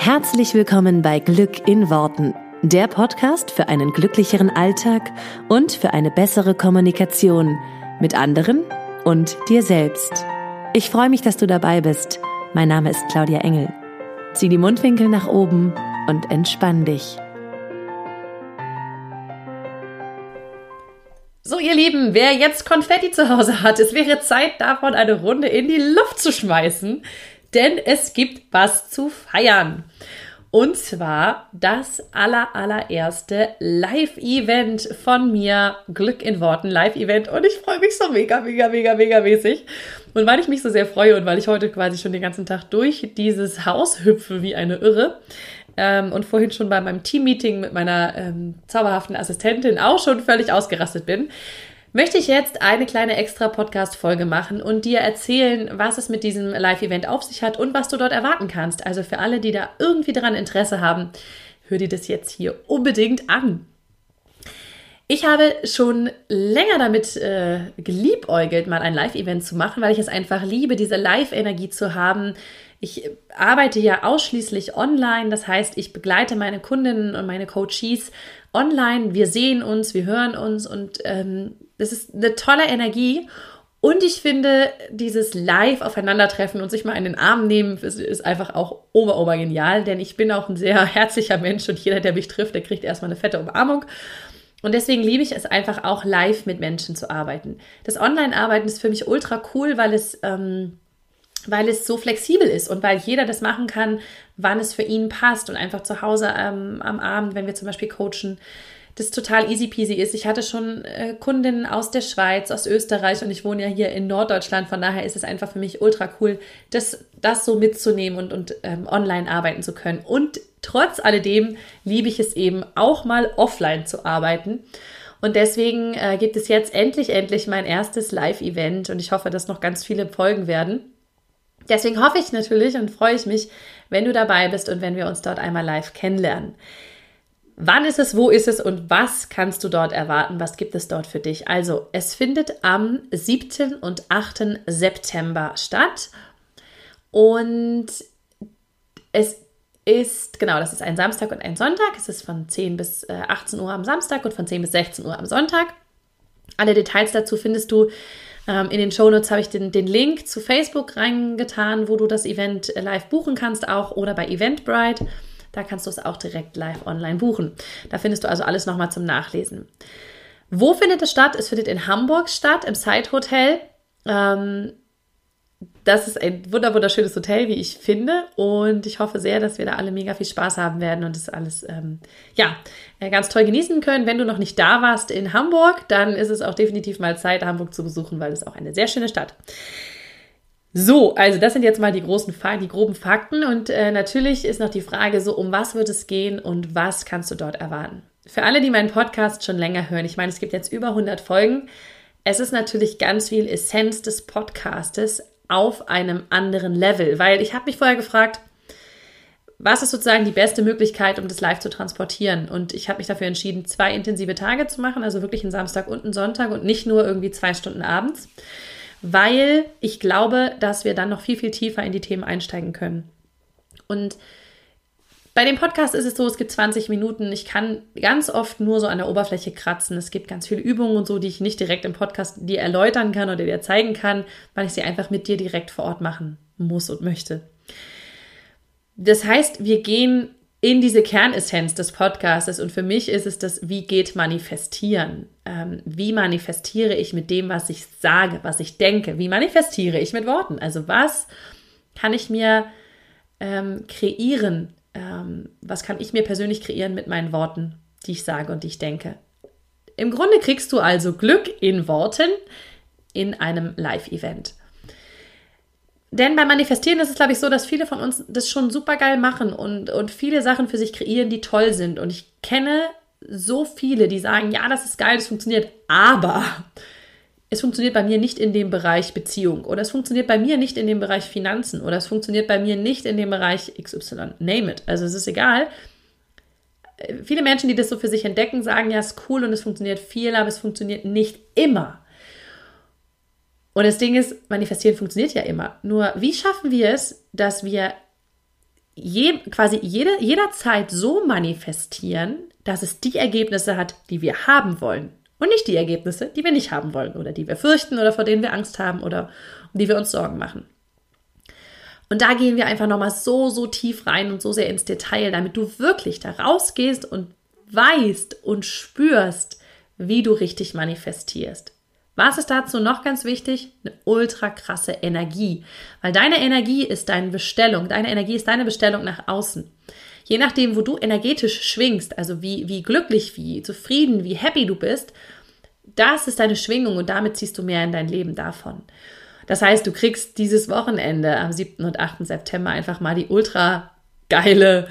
Herzlich willkommen bei Glück in Worten, der Podcast für einen glücklicheren Alltag und für eine bessere Kommunikation mit anderen und dir selbst. Ich freue mich, dass du dabei bist. Mein Name ist Claudia Engel. Zieh die Mundwinkel nach oben und entspann dich. So, ihr Lieben, wer jetzt Konfetti zu Hause hat, es wäre Zeit davon, eine Runde in die Luft zu schmeißen denn es gibt was zu feiern. Und zwar das aller, allererste Live-Event von mir, Glück in Worten Live-Event. Und ich freue mich so mega, mega, mega, mega mäßig. Und weil ich mich so sehr freue und weil ich heute quasi schon den ganzen Tag durch dieses Haus hüpfe wie eine Irre ähm, und vorhin schon bei meinem Team-Meeting mit meiner ähm, zauberhaften Assistentin auch schon völlig ausgerastet bin, möchte ich jetzt eine kleine extra Podcast-Folge machen und dir erzählen, was es mit diesem Live-Event auf sich hat und was du dort erwarten kannst. Also für alle, die da irgendwie daran Interesse haben, hör dir das jetzt hier unbedingt an. Ich habe schon länger damit äh, geliebäugelt, mal ein Live-Event zu machen, weil ich es einfach liebe, diese Live-Energie zu haben. Ich arbeite ja ausschließlich online, das heißt, ich begleite meine Kundinnen und meine Coaches online. Wir sehen uns, wir hören uns und ähm, das ist eine tolle Energie. Und ich finde, dieses Live aufeinandertreffen und sich mal in den Arm nehmen, ist, ist einfach auch ober, ober genial, denn ich bin auch ein sehr herzlicher Mensch und jeder, der mich trifft, der kriegt erstmal eine fette Umarmung. Und deswegen liebe ich es einfach auch live mit Menschen zu arbeiten. Das Online-Arbeiten ist für mich ultra cool, weil es, ähm, weil es so flexibel ist und weil jeder das machen kann, wann es für ihn passt und einfach zu Hause ähm, am Abend, wenn wir zum Beispiel coachen, das total easy peasy ist. Ich hatte schon äh, Kundinnen aus der Schweiz, aus Österreich und ich wohne ja hier in Norddeutschland. Von daher ist es einfach für mich ultra cool, das, das so mitzunehmen und, und ähm, online arbeiten zu können. Und trotz alledem liebe ich es eben auch mal offline zu arbeiten. Und deswegen äh, gibt es jetzt endlich, endlich mein erstes Live-Event und ich hoffe, dass noch ganz viele folgen werden. Deswegen hoffe ich natürlich und freue ich mich, wenn du dabei bist und wenn wir uns dort einmal live kennenlernen. Wann ist es, wo ist es und was kannst du dort erwarten? Was gibt es dort für dich? Also, es findet am 7. und 8. September statt und es ist, genau, das ist ein Samstag und ein Sonntag. Es ist von 10 bis 18 äh, Uhr am Samstag und von 10 bis 16 Uhr am Sonntag. Alle Details dazu findest du ähm, in den Shownotes habe ich den, den Link zu Facebook reingetan, wo du das Event äh, live buchen kannst, auch oder bei Eventbrite. Da kannst du es auch direkt live online buchen. Da findest du also alles nochmal zum Nachlesen. Wo findet es statt? Es findet in Hamburg statt, im Side Hotel. Ähm, das ist ein wunderschönes Hotel, wie ich finde. Und ich hoffe sehr, dass wir da alle mega viel Spaß haben werden und das alles ähm, ja, äh, ganz toll genießen können. Wenn du noch nicht da warst in Hamburg, dann ist es auch definitiv mal Zeit, Hamburg zu besuchen, weil es auch eine sehr schöne Stadt ist. So, also das sind jetzt mal die großen, die groben Fakten und äh, natürlich ist noch die Frage so, um was wird es gehen und was kannst du dort erwarten? Für alle, die meinen Podcast schon länger hören, ich meine, es gibt jetzt über 100 Folgen. Es ist natürlich ganz viel Essenz des Podcastes auf einem anderen Level, weil ich habe mich vorher gefragt, was ist sozusagen die beste Möglichkeit, um das live zu transportieren? Und ich habe mich dafür entschieden, zwei intensive Tage zu machen, also wirklich einen Samstag und einen Sonntag und nicht nur irgendwie zwei Stunden abends weil ich glaube, dass wir dann noch viel, viel tiefer in die Themen einsteigen können. Und bei dem Podcast ist es so, es gibt 20 Minuten. Ich kann ganz oft nur so an der Oberfläche kratzen. Es gibt ganz viele Übungen und so, die ich nicht direkt im Podcast dir erläutern kann oder dir zeigen kann, weil ich sie einfach mit dir direkt vor Ort machen muss und möchte. Das heißt, wir gehen in diese Kernessenz des Podcasts. Und für mich ist es das, wie geht manifestieren? Ähm, wie manifestiere ich mit dem, was ich sage, was ich denke? Wie manifestiere ich mit Worten? Also was kann ich mir ähm, kreieren? Ähm, was kann ich mir persönlich kreieren mit meinen Worten, die ich sage und die ich denke? Im Grunde kriegst du also Glück in Worten in einem Live-Event. Denn beim Manifestieren ist es, glaube ich, so, dass viele von uns das schon super geil machen und, und viele Sachen für sich kreieren, die toll sind. Und ich kenne so viele, die sagen, ja, das ist geil, das funktioniert, aber es funktioniert bei mir nicht in dem Bereich Beziehung oder es funktioniert bei mir nicht in dem Bereich Finanzen oder es funktioniert bei mir nicht in dem Bereich XY. Name it. Also es ist egal. Viele Menschen, die das so für sich entdecken, sagen, ja, es ist cool und es funktioniert viel, aber es funktioniert nicht immer. Und das Ding ist, manifestieren funktioniert ja immer. Nur wie schaffen wir es, dass wir je, quasi jede, jederzeit so manifestieren, dass es die Ergebnisse hat, die wir haben wollen. Und nicht die Ergebnisse, die wir nicht haben wollen oder die wir fürchten oder vor denen wir Angst haben oder um die wir uns Sorgen machen. Und da gehen wir einfach nochmal so, so tief rein und so sehr ins Detail, damit du wirklich da rausgehst und weißt und spürst, wie du richtig manifestierst. Was ist dazu noch ganz wichtig? Eine ultra krasse Energie. Weil deine Energie ist deine Bestellung. Deine Energie ist deine Bestellung nach außen. Je nachdem, wo du energetisch schwingst, also wie, wie glücklich, wie zufrieden, wie happy du bist, das ist deine Schwingung und damit ziehst du mehr in dein Leben davon. Das heißt, du kriegst dieses Wochenende am 7. und 8. September einfach mal die ultra geile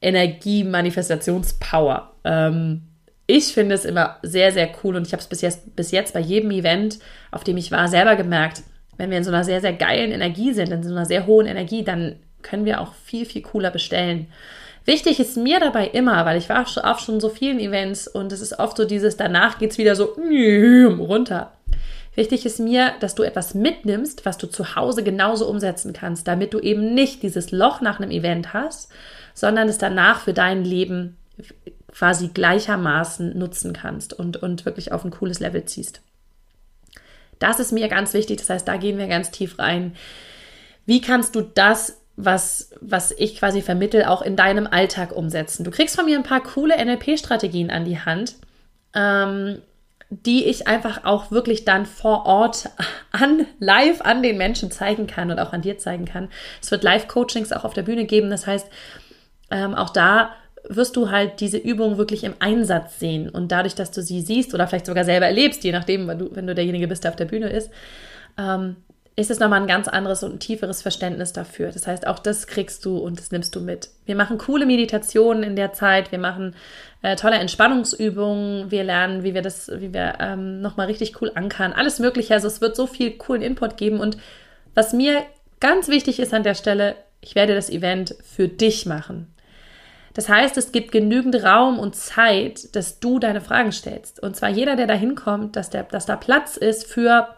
Energie-Manifestationspower. Ähm, ich finde es immer sehr, sehr cool und ich habe es bis jetzt, bis jetzt bei jedem Event, auf dem ich war, selber gemerkt, wenn wir in so einer sehr, sehr geilen Energie sind, in so einer sehr hohen Energie, dann können wir auch viel, viel cooler bestellen. Wichtig ist mir dabei immer, weil ich war auf schon so vielen Events und es ist oft so dieses, danach geht es wieder so runter. Wichtig ist mir, dass du etwas mitnimmst, was du zu Hause genauso umsetzen kannst, damit du eben nicht dieses Loch nach einem Event hast, sondern es danach für dein Leben quasi gleichermaßen nutzen kannst und, und wirklich auf ein cooles Level ziehst. Das ist mir ganz wichtig, das heißt, da gehen wir ganz tief rein. Wie kannst du das, was, was ich quasi vermittel, auch in deinem Alltag umsetzen? Du kriegst von mir ein paar coole NLP-Strategien an die Hand. Ähm, die ich einfach auch wirklich dann vor Ort an, live an den Menschen zeigen kann und auch an dir zeigen kann. Es wird Live-Coachings auch auf der Bühne geben. Das heißt, ähm, auch da wirst du halt diese Übung wirklich im Einsatz sehen. Und dadurch, dass du sie siehst oder vielleicht sogar selber erlebst, je nachdem, wenn du, wenn du derjenige bist, der auf der Bühne ist, ähm, ist es nochmal ein ganz anderes und tieferes Verständnis dafür. Das heißt, auch das kriegst du und das nimmst du mit. Wir machen coole Meditationen in der Zeit, wir machen äh, tolle Entspannungsübungen, wir lernen, wie wir das, wie wir ähm, nochmal richtig cool ankern, alles Mögliche. Also es wird so viel coolen Input geben. Und was mir ganz wichtig ist an der Stelle, ich werde das Event für dich machen. Das heißt, es gibt genügend Raum und Zeit, dass du deine Fragen stellst. Und zwar jeder, der da hinkommt, dass, dass da Platz ist für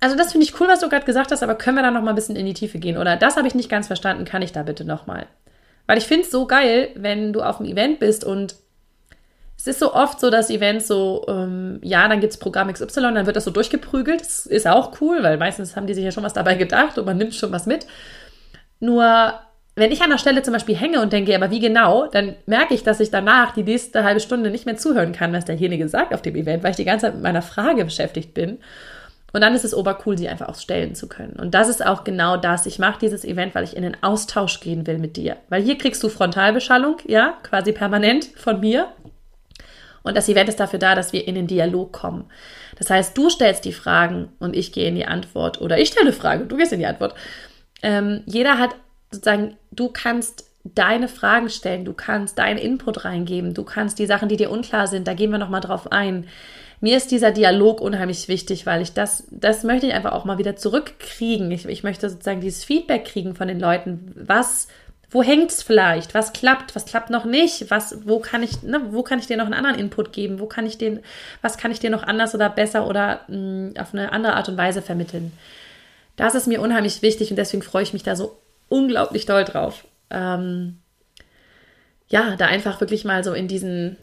also das finde ich cool, was du gerade gesagt hast, aber können wir da noch mal ein bisschen in die Tiefe gehen? Oder das habe ich nicht ganz verstanden, kann ich da bitte noch mal? Weil ich finde es so geil, wenn du auf einem Event bist und es ist so oft so, dass Events so, ähm, ja, dann gibt es Programm XY, dann wird das so durchgeprügelt. Das ist auch cool, weil meistens haben die sich ja schon was dabei gedacht und man nimmt schon was mit. Nur, wenn ich an der Stelle zum Beispiel hänge und denke, aber wie genau, dann merke ich, dass ich danach die nächste halbe Stunde nicht mehr zuhören kann, was derjenige sagt auf dem Event, weil ich die ganze Zeit mit meiner Frage beschäftigt bin. Und dann ist es obercool, sie einfach auch stellen zu können. Und das ist auch genau das. Ich mache dieses Event, weil ich in den Austausch gehen will mit dir. Weil hier kriegst du Frontalbeschallung, ja, quasi permanent von mir. Und das Event ist dafür da, dass wir in den Dialog kommen. Das heißt, du stellst die Fragen und ich gehe in die Antwort. Oder ich stelle Fragen und du gehst in die Antwort. Ähm, jeder hat sozusagen, du kannst deine Fragen stellen, du kannst deinen Input reingeben, du kannst die Sachen, die dir unklar sind, da gehen wir nochmal drauf ein mir ist dieser Dialog unheimlich wichtig, weil ich das, das möchte ich einfach auch mal wieder zurückkriegen. Ich, ich möchte sozusagen dieses Feedback kriegen von den Leuten. Was, wo hängt es vielleicht? Was klappt? Was klappt noch nicht? Was, wo kann ich, ne, wo kann ich dir noch einen anderen Input geben? Wo kann ich den, was kann ich dir noch anders oder besser oder mh, mm, auf eine andere Art und Weise vermitteln? Das ist mir unheimlich wichtig und deswegen freue ich mich da so unglaublich doll drauf. Ähm, ja, da einfach wirklich mal so in diesen,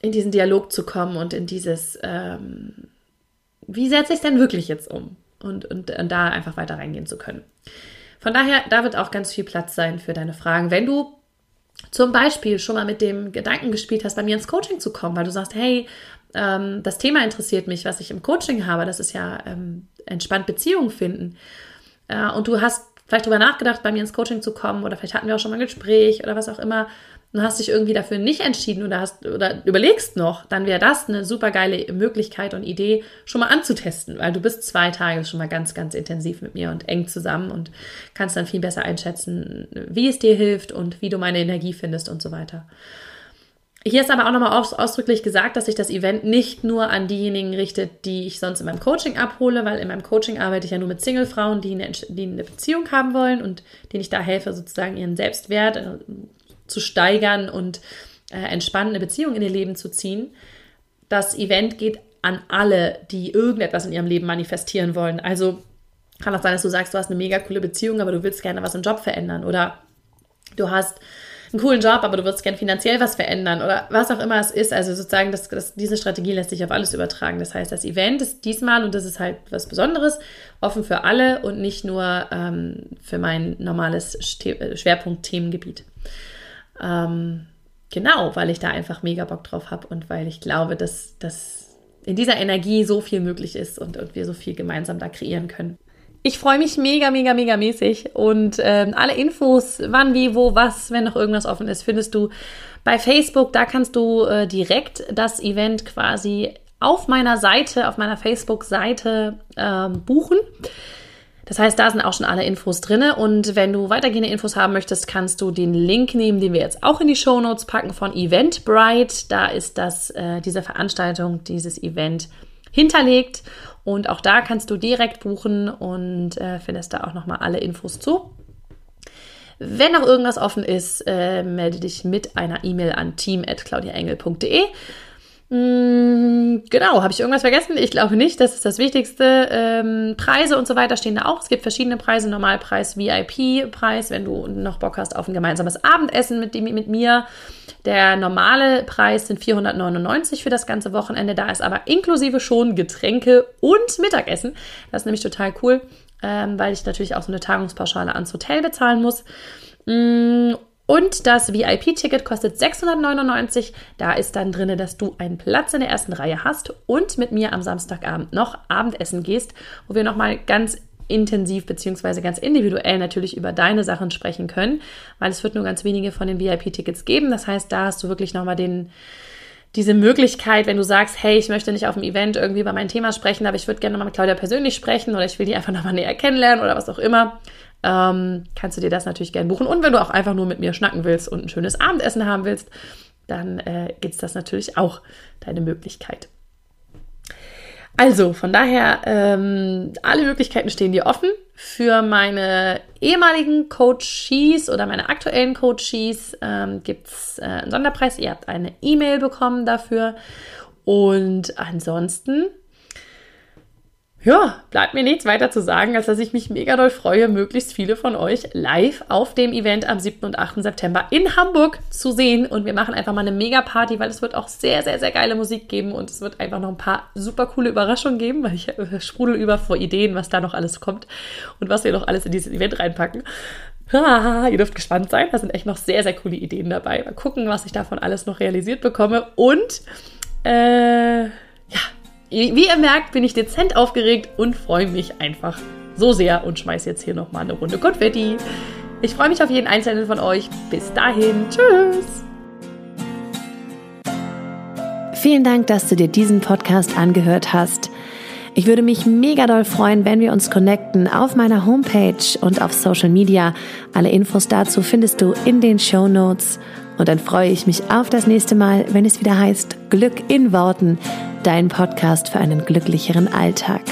in diesen Dialog zu kommen und in dieses, ähm, wie setze ich es denn wirklich jetzt um? Und, und, und da einfach weiter reingehen zu können. Von daher, da wird auch ganz viel Platz sein für deine Fragen. Wenn du zum Beispiel schon mal mit dem Gedanken gespielt hast, bei mir ins Coaching zu kommen, weil du sagst, hey, ähm, das Thema interessiert mich, was ich im Coaching habe, das ist ja ähm, entspannt Beziehungen finden. Äh, und du hast vielleicht darüber nachgedacht, bei mir ins Coaching zu kommen oder vielleicht hatten wir auch schon mal ein Gespräch oder was auch immer und hast dich irgendwie dafür nicht entschieden oder hast oder überlegst noch, dann wäre das eine super geile Möglichkeit und Idee, schon mal anzutesten, weil du bist zwei Tage schon mal ganz, ganz intensiv mit mir und eng zusammen und kannst dann viel besser einschätzen, wie es dir hilft und wie du meine Energie findest und so weiter. Hier ist aber auch nochmal ausdrücklich gesagt, dass sich das Event nicht nur an diejenigen richtet, die ich sonst in meinem Coaching abhole, weil in meinem Coaching arbeite ich ja nur mit Single-Frauen, die eine, die eine Beziehung haben wollen und denen ich da helfe, sozusagen ihren Selbstwert, äh, zu steigern und äh, entspannende Beziehungen in ihr Leben zu ziehen. Das Event geht an alle, die irgendetwas in ihrem Leben manifestieren wollen. Also kann auch sein, dass du sagst, du hast eine mega coole Beziehung, aber du willst gerne was im Job verändern oder du hast einen coolen Job, aber du würdest gern finanziell was verändern oder was auch immer es ist. Also sozusagen, das, das, diese Strategie lässt sich auf alles übertragen. Das heißt, das Event ist diesmal, und das ist halt was Besonderes, offen für alle und nicht nur ähm, für mein normales äh, Schwerpunkt-Themengebiet. Ähm, genau, weil ich da einfach mega Bock drauf habe und weil ich glaube, dass, dass in dieser Energie so viel möglich ist und, und wir so viel gemeinsam da kreieren können. Ich freue mich mega, mega, mega mäßig. Und ähm, alle Infos, wann, wie, wo, was, wenn noch irgendwas offen ist, findest du bei Facebook. Da kannst du äh, direkt das Event quasi auf meiner Seite, auf meiner Facebook-Seite ähm, buchen. Das heißt, da sind auch schon alle Infos drin. Und wenn du weitergehende Infos haben möchtest, kannst du den Link nehmen, den wir jetzt auch in die Show Notes packen von Eventbrite. Da ist das, äh, diese Veranstaltung, dieses Event hinterlegt. Und auch da kannst du direkt buchen und äh, findest da auch nochmal alle Infos zu. Wenn noch irgendwas offen ist, äh, melde dich mit einer E-Mail an team.claudiaengel.de. Mm, genau, habe ich irgendwas vergessen? Ich glaube nicht, das ist das Wichtigste. Ähm, Preise und so weiter stehen da auch. Es gibt verschiedene Preise, Normalpreis, VIP-Preis, wenn du noch Bock hast auf ein gemeinsames Abendessen mit, mit mir. Der normale Preis sind 499 für das ganze Wochenende. Da ist aber inklusive schon Getränke und Mittagessen. Das ist nämlich total cool, ähm, weil ich natürlich auch so eine Tagungspauschale ans Hotel bezahlen muss. Und das VIP-Ticket kostet 699. Da ist dann drin, dass du einen Platz in der ersten Reihe hast und mit mir am Samstagabend noch Abendessen gehst, wo wir nochmal ganz intensiv beziehungsweise ganz individuell natürlich über deine Sachen sprechen können, weil es wird nur ganz wenige von den VIP-Tickets geben. Das heißt, da hast du wirklich nochmal den, diese Möglichkeit, wenn du sagst, hey, ich möchte nicht auf dem Event irgendwie über mein Thema sprechen, aber ich würde gerne nochmal mit Claudia persönlich sprechen oder ich will die einfach nochmal näher kennenlernen oder was auch immer, ähm, kannst du dir das natürlich gerne buchen. Und wenn du auch einfach nur mit mir schnacken willst und ein schönes Abendessen haben willst, dann äh, gibt es das natürlich auch deine Möglichkeit. Also von daher, ähm, alle Möglichkeiten stehen dir offen. Für meine ehemaligen Coaches oder meine aktuellen Coaches ähm, gibt es äh, einen Sonderpreis. Ihr habt eine E-Mail bekommen dafür. Und ansonsten ja, bleibt mir nichts weiter zu sagen, als dass ich mich mega doll freue, möglichst viele von euch live auf dem Event am 7. und 8. September in Hamburg zu sehen. Und wir machen einfach mal eine mega Party, weil es wird auch sehr, sehr, sehr geile Musik geben und es wird einfach noch ein paar super coole Überraschungen geben, weil ich äh, sprudel über vor Ideen, was da noch alles kommt und was wir noch alles in dieses Event reinpacken. Ah, ihr dürft gespannt sein, da sind echt noch sehr, sehr coole Ideen dabei. Mal gucken, was ich davon alles noch realisiert bekomme. Und äh, wie ihr merkt, bin ich dezent aufgeregt und freue mich einfach so sehr und schmeiße jetzt hier nochmal eine Runde Konfetti. Ich freue mich auf jeden einzelnen von euch. Bis dahin, tschüss! Vielen Dank, dass du dir diesen Podcast angehört hast. Ich würde mich mega doll freuen, wenn wir uns connecten auf meiner Homepage und auf Social Media. Alle Infos dazu findest du in den Show Notes. Und dann freue ich mich auf das nächste Mal, wenn es wieder heißt Glück in Worten, dein Podcast für einen glücklicheren Alltag.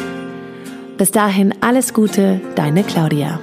Bis dahin alles Gute, deine Claudia.